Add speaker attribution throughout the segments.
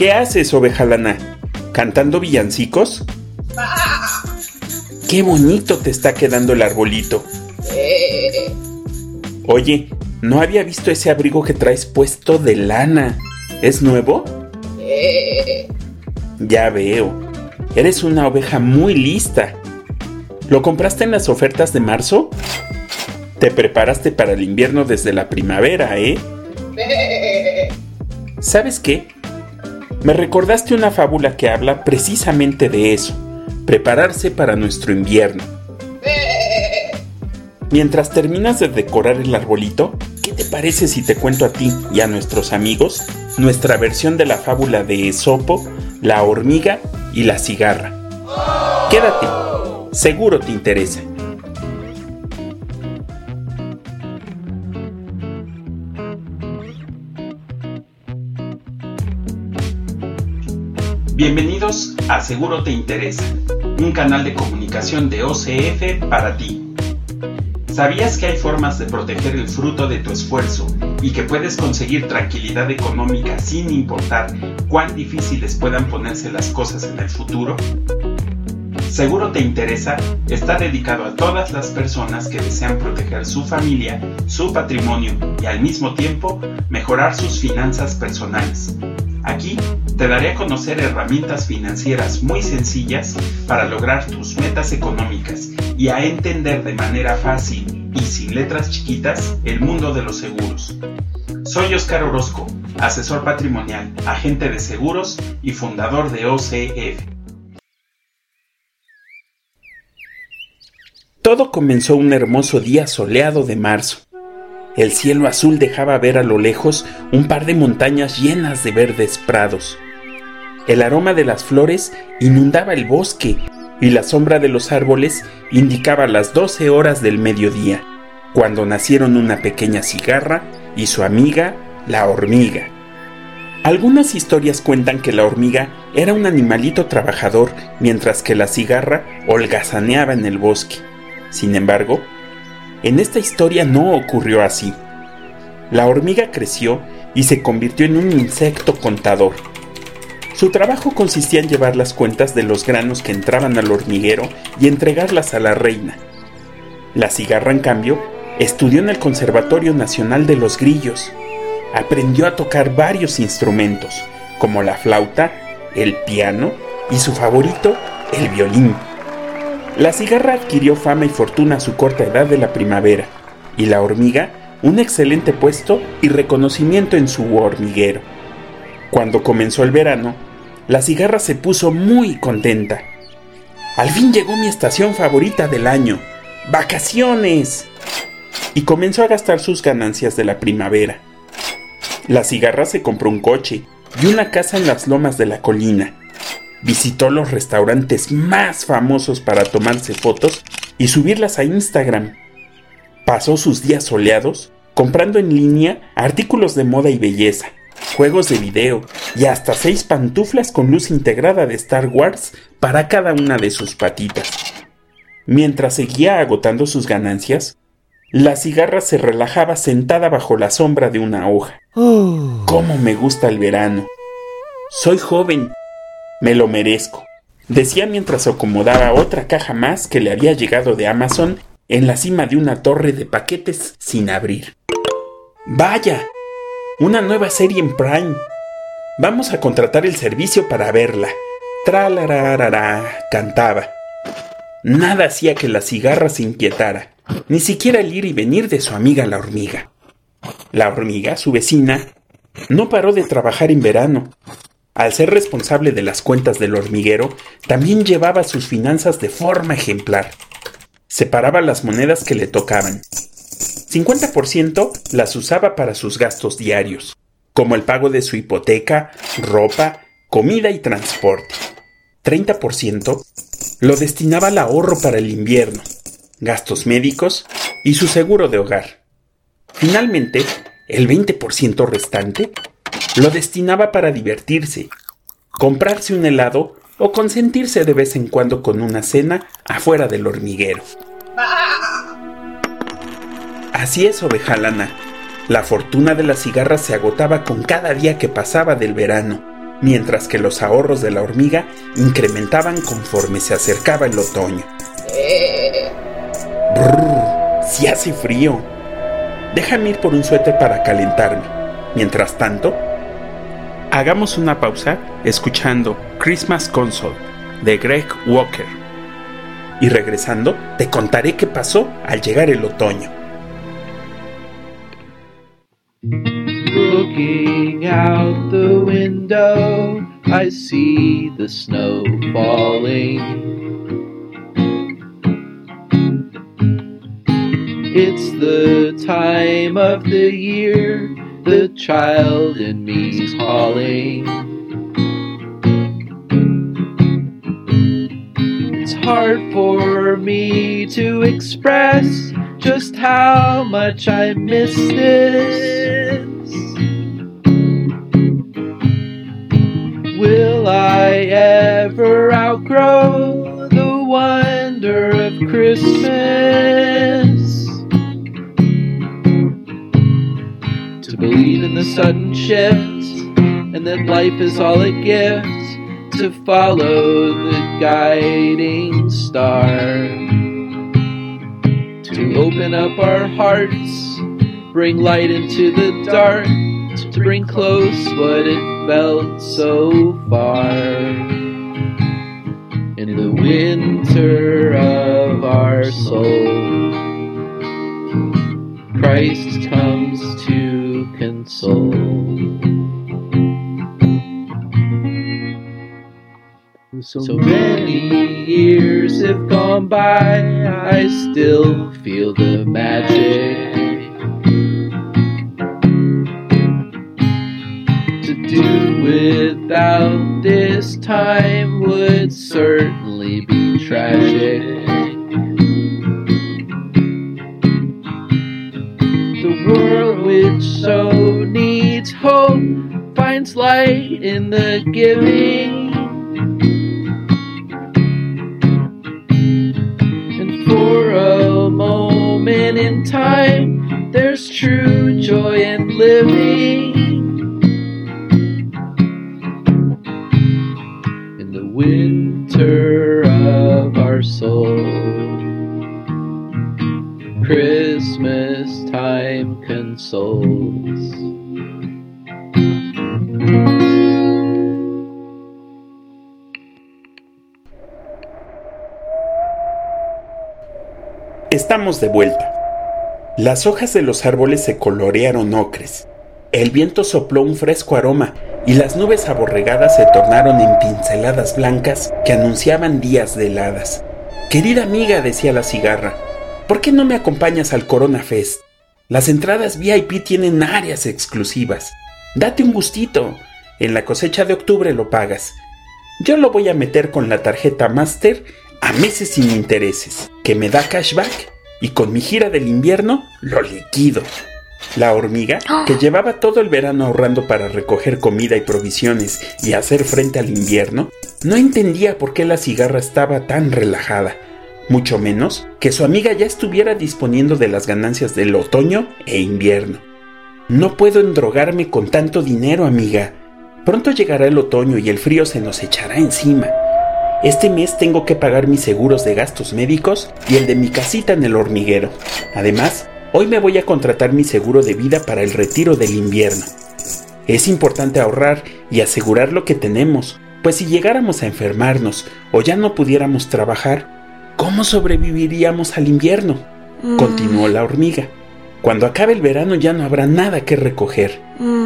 Speaker 1: ¿Qué haces, oveja lana? ¿Cantando villancicos? ¡Qué bonito te está quedando el arbolito! Oye, no había visto ese abrigo que traes puesto de lana. ¿Es nuevo? Ya veo. Eres una oveja muy lista. ¿Lo compraste en las ofertas de marzo? Te preparaste para el invierno desde la primavera, ¿eh? ¿Sabes qué? Me recordaste una fábula que habla precisamente de eso, prepararse para nuestro invierno. Mientras terminas de decorar el arbolito, ¿qué te parece si te cuento a ti y a nuestros amigos nuestra versión de la fábula de Esopo, la hormiga y la cigarra? Quédate, seguro te interesa. Bienvenidos a Seguro Te Interesa, un canal de comunicación de OCF para ti. ¿Sabías que hay formas de proteger el fruto de tu esfuerzo y que puedes conseguir tranquilidad económica sin importar cuán difíciles puedan ponerse las cosas en el futuro? Seguro te interesa, está dedicado a todas las personas que desean proteger su familia, su patrimonio y al mismo tiempo mejorar sus finanzas personales. Aquí te daré a conocer herramientas financieras muy sencillas para lograr tus metas económicas y a entender de manera fácil y sin letras chiquitas el mundo de los seguros. Soy Oscar Orozco, asesor patrimonial, agente de seguros y fundador de OCF. Todo comenzó un hermoso día soleado de marzo. El cielo azul dejaba ver a lo lejos un par de montañas llenas de verdes prados. El aroma de las flores inundaba el bosque y la sombra de los árboles indicaba las doce horas del mediodía, cuando nacieron una pequeña cigarra y su amiga, la hormiga. Algunas historias cuentan que la hormiga era un animalito trabajador mientras que la cigarra holgazaneaba en el bosque. Sin embargo, en esta historia no ocurrió así. La hormiga creció y se convirtió en un insecto contador. Su trabajo consistía en llevar las cuentas de los granos que entraban al hormiguero y entregarlas a la reina. La cigarra, en cambio, estudió en el Conservatorio Nacional de los Grillos. Aprendió a tocar varios instrumentos, como la flauta, el piano y su favorito, el violín. La cigarra adquirió fama y fortuna a su corta edad de la primavera, y la hormiga un excelente puesto y reconocimiento en su hormiguero. Cuando comenzó el verano, la cigarra se puso muy contenta. Al fin llegó mi estación favorita del año, vacaciones. Y comenzó a gastar sus ganancias de la primavera. La cigarra se compró un coche y una casa en las lomas de la colina visitó los restaurantes más famosos para tomarse fotos y subirlas a Instagram. Pasó sus días soleados comprando en línea artículos de moda y belleza, juegos de video y hasta seis pantuflas con luz integrada de Star Wars para cada una de sus patitas. Mientras seguía agotando sus ganancias, la cigarra se relajaba sentada bajo la sombra de una hoja. Oh. ¡Cómo me gusta el verano! Soy joven me lo merezco, decía mientras acomodaba otra caja más que le había llegado de Amazon en la cima de una torre de paquetes sin abrir. Vaya, una nueva serie en Prime. Vamos a contratar el servicio para verla. Tralararara, cantaba. Nada hacía que la cigarra se inquietara, ni siquiera el ir y venir de su amiga la hormiga. La hormiga, su vecina, no paró de trabajar en verano, al ser responsable de las cuentas del hormiguero, también llevaba sus finanzas de forma ejemplar. Separaba las monedas que le tocaban. 50% las usaba para sus gastos diarios, como el pago de su hipoteca, ropa, comida y transporte. 30% lo destinaba al ahorro para el invierno, gastos médicos y su seguro de hogar. Finalmente, el 20% restante lo destinaba para divertirse, comprarse un helado o consentirse de vez en cuando con una cena afuera del hormiguero. Así es, oveja lana. La fortuna de la cigarra se agotaba con cada día que pasaba del verano, mientras que los ahorros de la hormiga incrementaban conforme se acercaba el otoño. Si hace frío. Déjame ir por un suéter para calentarme. Mientras tanto, hagamos una pausa escuchando Christmas Console de Greg Walker. Y regresando, te contaré qué pasó al llegar el otoño.
Speaker 2: Looking out the window, I see the snow falling. It's the time of the year the child in me's calling. It's hard for me to express just how much I miss this. Will I ever outgrow the wonder of Christmas? The sudden shifts and that life is all it gives. To follow the guiding star. To open up our hearts, bring light into the dark. To bring close what it felt so far. In the winter of our soul, Christ comes to console. So many years have gone by, I still feel the magic. To do without this time would certainly be tragic. In the giving.
Speaker 1: Estamos de vuelta. Las hojas de los árboles se colorearon ocres. El viento sopló un fresco aroma y las nubes aborregadas se tornaron en pinceladas blancas que anunciaban días de heladas. Querida amiga, decía la cigarra, ¿por qué no me acompañas al Corona Fest? Las entradas VIP tienen áreas exclusivas. Date un gustito. En la cosecha de octubre lo pagas. Yo lo voy a meter con la tarjeta Master a meses sin intereses, que me da cashback y con mi gira del invierno lo liquido. La hormiga, que llevaba todo el verano ahorrando para recoger comida y provisiones y hacer frente al invierno, no entendía por qué la cigarra estaba tan relajada, mucho menos que su amiga ya estuviera disponiendo de las ganancias del otoño e invierno. No puedo endrogarme con tanto dinero, amiga. Pronto llegará el otoño y el frío se nos echará encima. Este mes tengo que pagar mis seguros de gastos médicos y el de mi casita en el hormiguero. Además, hoy me voy a contratar mi seguro de vida para el retiro del invierno. Es importante ahorrar y asegurar lo que tenemos, pues si llegáramos a enfermarnos o ya no pudiéramos trabajar, ¿cómo sobreviviríamos al invierno? Continuó la hormiga. Cuando acabe el verano ya no habrá nada que recoger.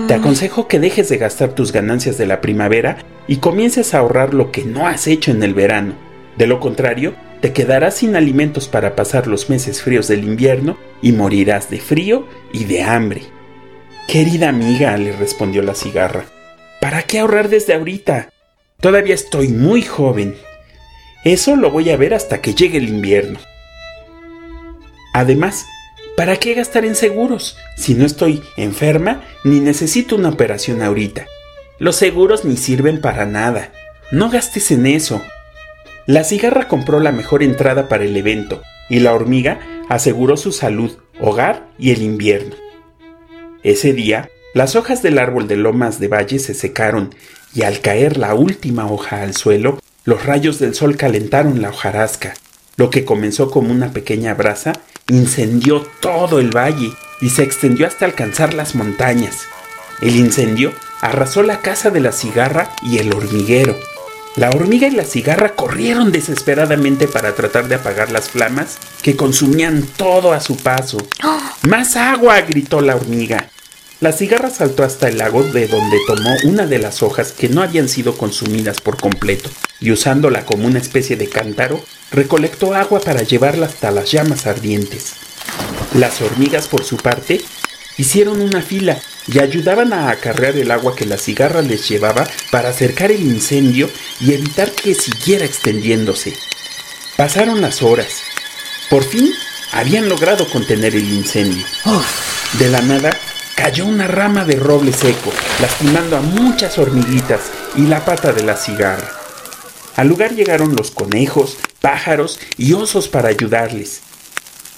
Speaker 1: Te aconsejo que dejes de gastar tus ganancias de la primavera y comiences a ahorrar lo que no has hecho en el verano. De lo contrario, te quedarás sin alimentos para pasar los meses fríos del invierno y morirás de frío y de hambre. Querida amiga, le respondió la cigarra, ¿para qué ahorrar desde ahorita? Todavía estoy muy joven. Eso lo voy a ver hasta que llegue el invierno. Además, ¿para qué gastar en seguros si no estoy enferma ni necesito una operación ahorita? Los seguros ni sirven para nada. No gastes en eso. La cigarra compró la mejor entrada para el evento y la hormiga aseguró su salud, hogar y el invierno. Ese día, las hojas del árbol de lomas de valle se secaron y al caer la última hoja al suelo, los rayos del sol calentaron la hojarasca. Lo que comenzó como una pequeña brasa incendió todo el valle y se extendió hasta alcanzar las montañas. El incendio arrasó la casa de la cigarra y el hormiguero. La hormiga y la cigarra corrieron desesperadamente para tratar de apagar las flamas que consumían todo a su paso. ¡Más agua! gritó la hormiga. La cigarra saltó hasta el lago de donde tomó una de las hojas que no habían sido consumidas por completo y usándola como una especie de cántaro, recolectó agua para llevarla hasta las llamas ardientes. Las hormigas, por su parte, hicieron una fila y ayudaban a acarrear el agua que la cigarra les llevaba para acercar el incendio y evitar que siguiera extendiéndose. Pasaron las horas. Por fin habían logrado contener el incendio. De la nada cayó una rama de roble seco, lastimando a muchas hormiguitas y la pata de la cigarra. Al lugar llegaron los conejos, pájaros y osos para ayudarles.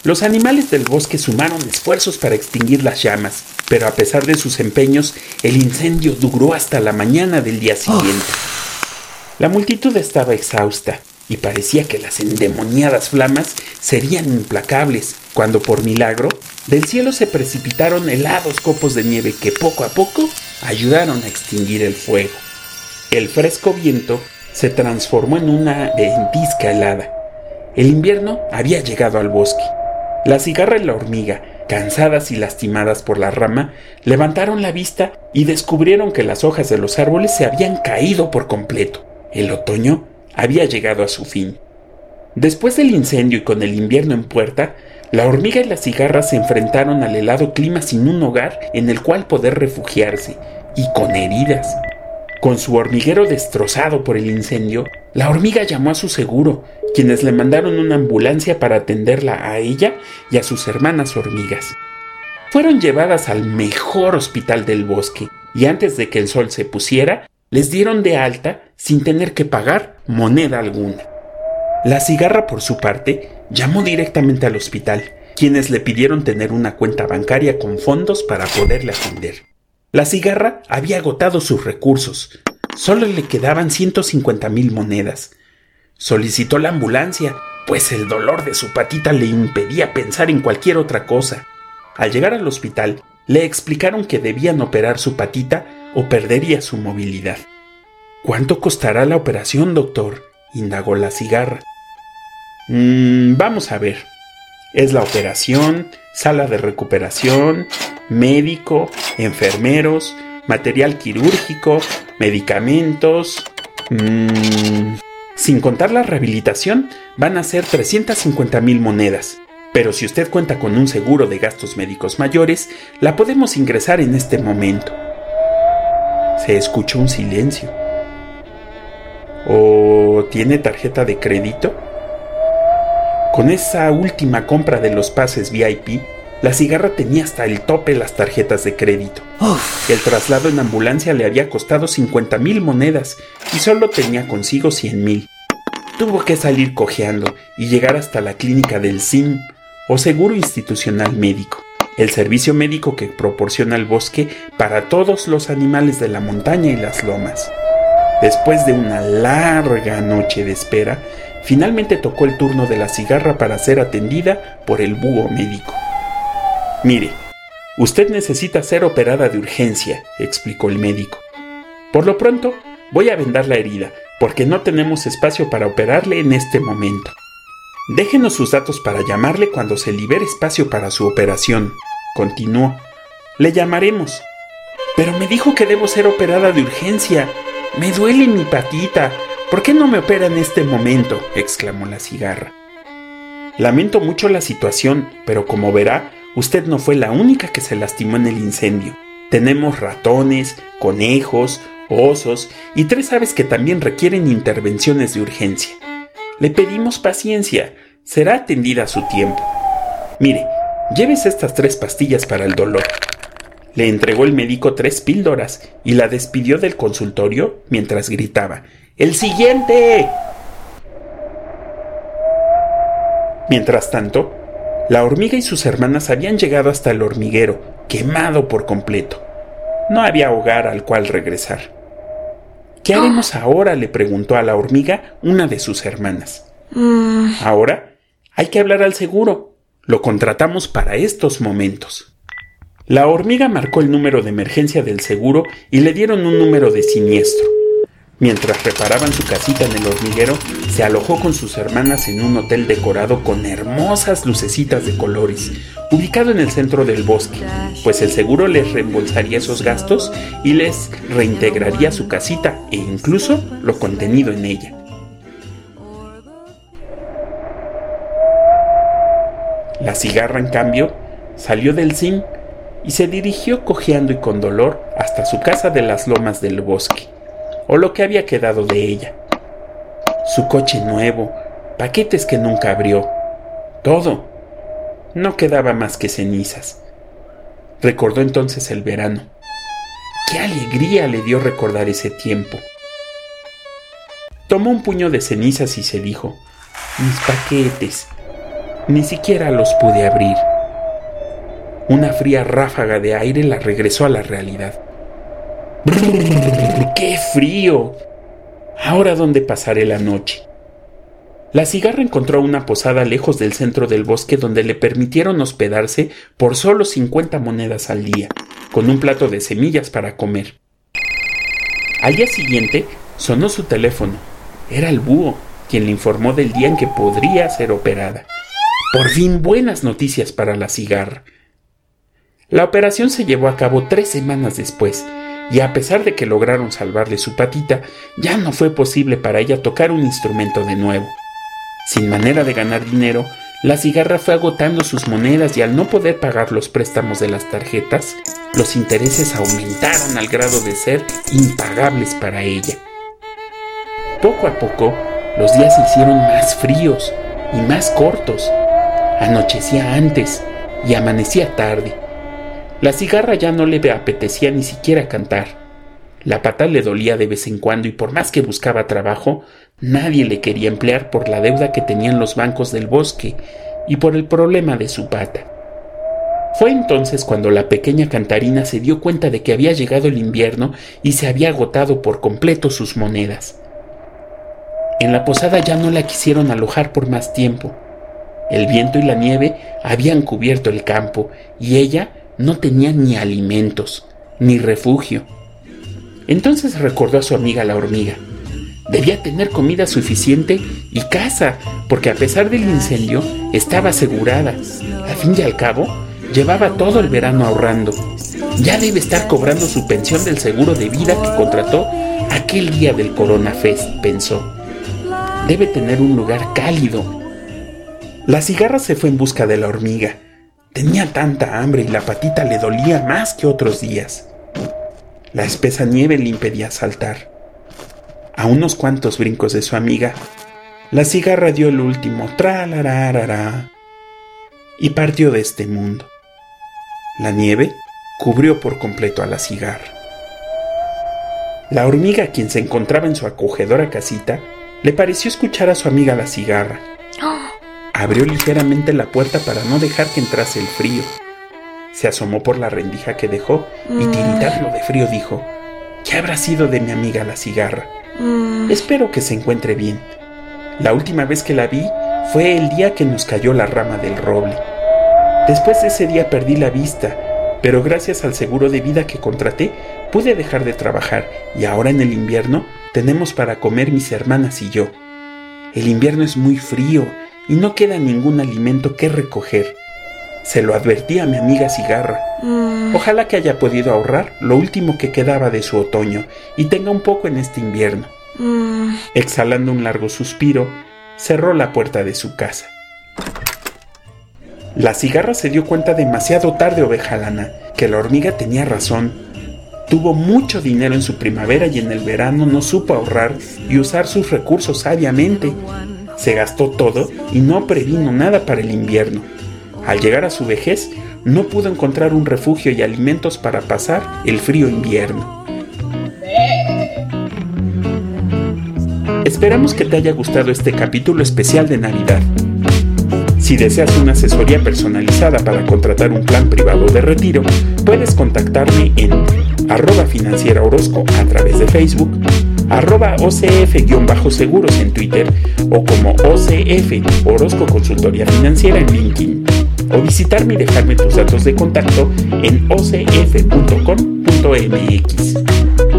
Speaker 1: Los animales del bosque sumaron esfuerzos para extinguir las llamas, pero a pesar de sus empeños, el incendio duró hasta la mañana del día siguiente. La multitud estaba exhausta y parecía que las endemoniadas flamas serían implacables, cuando por milagro del cielo se precipitaron helados copos de nieve que poco a poco ayudaron a extinguir el fuego. El fresco viento se transformó en una ventisca helada. El invierno había llegado al bosque. La cigarra y la hormiga, cansadas y lastimadas por la rama, levantaron la vista y descubrieron que las hojas de los árboles se habían caído por completo. El otoño había llegado a su fin. Después del incendio y con el invierno en puerta, la hormiga y la cigarra se enfrentaron al helado clima sin un hogar en el cual poder refugiarse, y con heridas. Con su hormiguero destrozado por el incendio, la hormiga llamó a su seguro, quienes le mandaron una ambulancia para atenderla a ella y a sus hermanas hormigas. Fueron llevadas al mejor hospital del bosque y antes de que el sol se pusiera, les dieron de alta sin tener que pagar moneda alguna. La cigarra, por su parte, llamó directamente al hospital, quienes le pidieron tener una cuenta bancaria con fondos para poderle atender. La cigarra había agotado sus recursos. Solo le quedaban 150 mil monedas. Solicitó la ambulancia, pues el dolor de su patita le impedía pensar en cualquier otra cosa. Al llegar al hospital, le explicaron que debían operar su patita o perdería su movilidad. ¿Cuánto costará la operación, doctor? indagó la cigarra. Mm, vamos a ver. Es la operación, sala de recuperación, médico, enfermeros, material quirúrgico, medicamentos. Mm, sin contar la rehabilitación, van a ser 350 mil monedas. Pero si usted cuenta con un seguro de gastos médicos mayores, la podemos ingresar en este momento. Se escuchó un silencio. ¿O tiene tarjeta de crédito? Con esa última compra de los pases VIP, la cigarra tenía hasta el tope las tarjetas de crédito. El traslado en ambulancia le había costado 50 mil monedas y solo tenía consigo 100 mil. Tuvo que salir cojeando y llegar hasta la clínica del SIM o Seguro Institucional Médico, el servicio médico que proporciona el bosque para todos los animales de la montaña y las lomas. Después de una larga noche de espera, finalmente tocó el turno de la cigarra para ser atendida por el búho médico. Mire, usted necesita ser operada de urgencia, explicó el médico. Por lo pronto, voy a vendar la herida, porque no tenemos espacio para operarle en este momento. Déjenos sus datos para llamarle cuando se libere espacio para su operación, continuó. Le llamaremos. Pero me dijo que debo ser operada de urgencia, me duele mi patita. ¿Por qué no me opera en este momento? exclamó la cigarra. Lamento mucho la situación, pero como verá, usted no fue la única que se lastimó en el incendio. Tenemos ratones, conejos, osos y tres aves que también requieren intervenciones de urgencia. Le pedimos paciencia, será atendida a su tiempo. Mire, llévese estas tres pastillas para el dolor. Le entregó el médico tres píldoras y la despidió del consultorio mientras gritaba ¡El siguiente! Mientras tanto, la hormiga y sus hermanas habían llegado hasta el hormiguero, quemado por completo. No había hogar al cual regresar. ¿Qué haremos ahora? le preguntó a la hormiga una de sus hermanas.
Speaker 3: Mm,
Speaker 1: Ahora hay que hablar al seguro. Lo contratamos para estos momentos. La hormiga marcó el número de emergencia del seguro y le dieron un número de siniestro. Mientras reparaban su casita en el hormiguero, se alojó con sus hermanas en un hotel decorado con hermosas lucecitas de colores, ubicado en el centro del bosque, pues el seguro les reembolsaría esos gastos y les reintegraría su casita e incluso lo contenido en ella. La cigarra, en cambio, salió del zinc y se dirigió cojeando y con dolor hasta su casa de las lomas del bosque, o lo que había quedado de ella. Su coche nuevo, paquetes que nunca abrió, todo. No quedaba más que cenizas. Recordó entonces el verano. Qué alegría le dio recordar ese tiempo. Tomó un puño de cenizas y se dijo, mis paquetes, ni siquiera los pude abrir. Una fría ráfaga de aire la regresó a la realidad. ¡Qué frío! Ahora dónde pasaré la noche. La cigarra encontró una posada lejos del centro del bosque donde le permitieron hospedarse por solo 50 monedas al día, con un plato de semillas para comer. Al día siguiente sonó su teléfono. Era el búho, quien le informó del día en que podría ser operada. Por fin buenas noticias para la cigarra. La operación se llevó a cabo tres semanas después, y a pesar de que lograron salvarle su patita, ya no fue posible para ella tocar un instrumento de nuevo. Sin manera de ganar dinero, la cigarra fue agotando sus monedas y al no poder pagar los préstamos de las tarjetas, los intereses aumentaron al grado de ser impagables para ella. Poco a poco, los días se hicieron más fríos y más cortos. Anochecía antes y amanecía tarde. La cigarra ya no le apetecía ni siquiera cantar. La pata le dolía de vez en cuando y por más que buscaba trabajo, nadie le quería emplear por la deuda que tenían los bancos del bosque y por el problema de su pata. Fue entonces cuando la pequeña cantarina se dio cuenta de que había llegado el invierno y se había agotado por completo sus monedas. En la posada ya no la quisieron alojar por más tiempo. El viento y la nieve habían cubierto el campo y ella no tenía ni alimentos, ni refugio. Entonces recordó a su amiga la hormiga. Debía tener comida suficiente y casa, porque a pesar del incendio estaba asegurada. Al fin y al cabo, llevaba todo el verano ahorrando. Ya debe estar cobrando su pensión del seguro de vida que contrató aquel día del Corona Fest, pensó. Debe tener un lugar cálido. La cigarra se fue en busca de la hormiga. Tenía tanta hambre y la patita le dolía más que otros días. La espesa nieve le impedía saltar. A unos cuantos brincos de su amiga, la cigarra dio el último tralararara y partió de este mundo. La nieve cubrió por completo a la cigarra. La hormiga, quien se encontraba en su acogedora casita, le pareció escuchar a su amiga la cigarra. Abrió ligeramente la puerta para no dejar que entrase el frío. Se asomó por la rendija que dejó y tiritando de frío dijo, ¿qué habrá sido de mi amiga la cigarra?
Speaker 3: mm,
Speaker 1: Espero que se encuentre bien. La última vez que la vi fue el día que nos cayó la rama del roble. Después de ese día perdí la vista, pero gracias al seguro de vida que contraté pude dejar de trabajar y ahora en el invierno tenemos para comer mis hermanas y yo. El invierno es muy frío y no queda ningún alimento que recoger. Se lo advertí a mi amiga Cigarra.
Speaker 3: mm,
Speaker 1: Ojalá que haya podido ahorrar lo último que quedaba de su otoño y tenga un poco en este invierno.
Speaker 3: mm.
Speaker 1: Exhalando un largo suspiro, cerró la puerta de su casa. La cigarra se dio cuenta demasiado tarde, oveja lana, que la hormiga tenía razón. Tuvo mucho dinero en su primavera y en el verano no supo ahorrar y usar sus recursos sabiamente. Se gastó todo y no previno nada para el invierno. Al llegar a su vejez, no pudo encontrar un refugio y alimentos para pasar el frío invierno. Esperamos que te haya gustado este capítulo especial de Navidad. Si deseas una asesoría personalizada para contratar un plan privado de retiro, puedes contactarme en arroba financiera Orozco a través de Facebook arroba OCF-seguros en Twitter o como OCF Orozco Consultoría Financiera en LinkedIn o visitarme y dejarme tus datos de contacto en ocf.com.mx.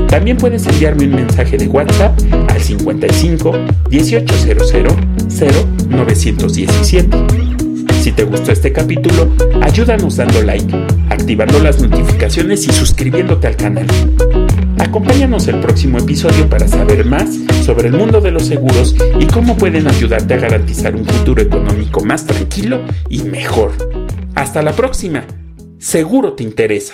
Speaker 1: También puedes enviarme un mensaje de WhatsApp al 55 1800 0917. Si te gustó este capítulo, ayúdanos dando like, activando las notificaciones y suscribiéndote al canal. Acompáñanos el próximo episodio para saber más sobre el mundo de los seguros y cómo pueden ayudarte a garantizar un futuro económico más tranquilo y mejor. Hasta la próxima. Seguro te interesa.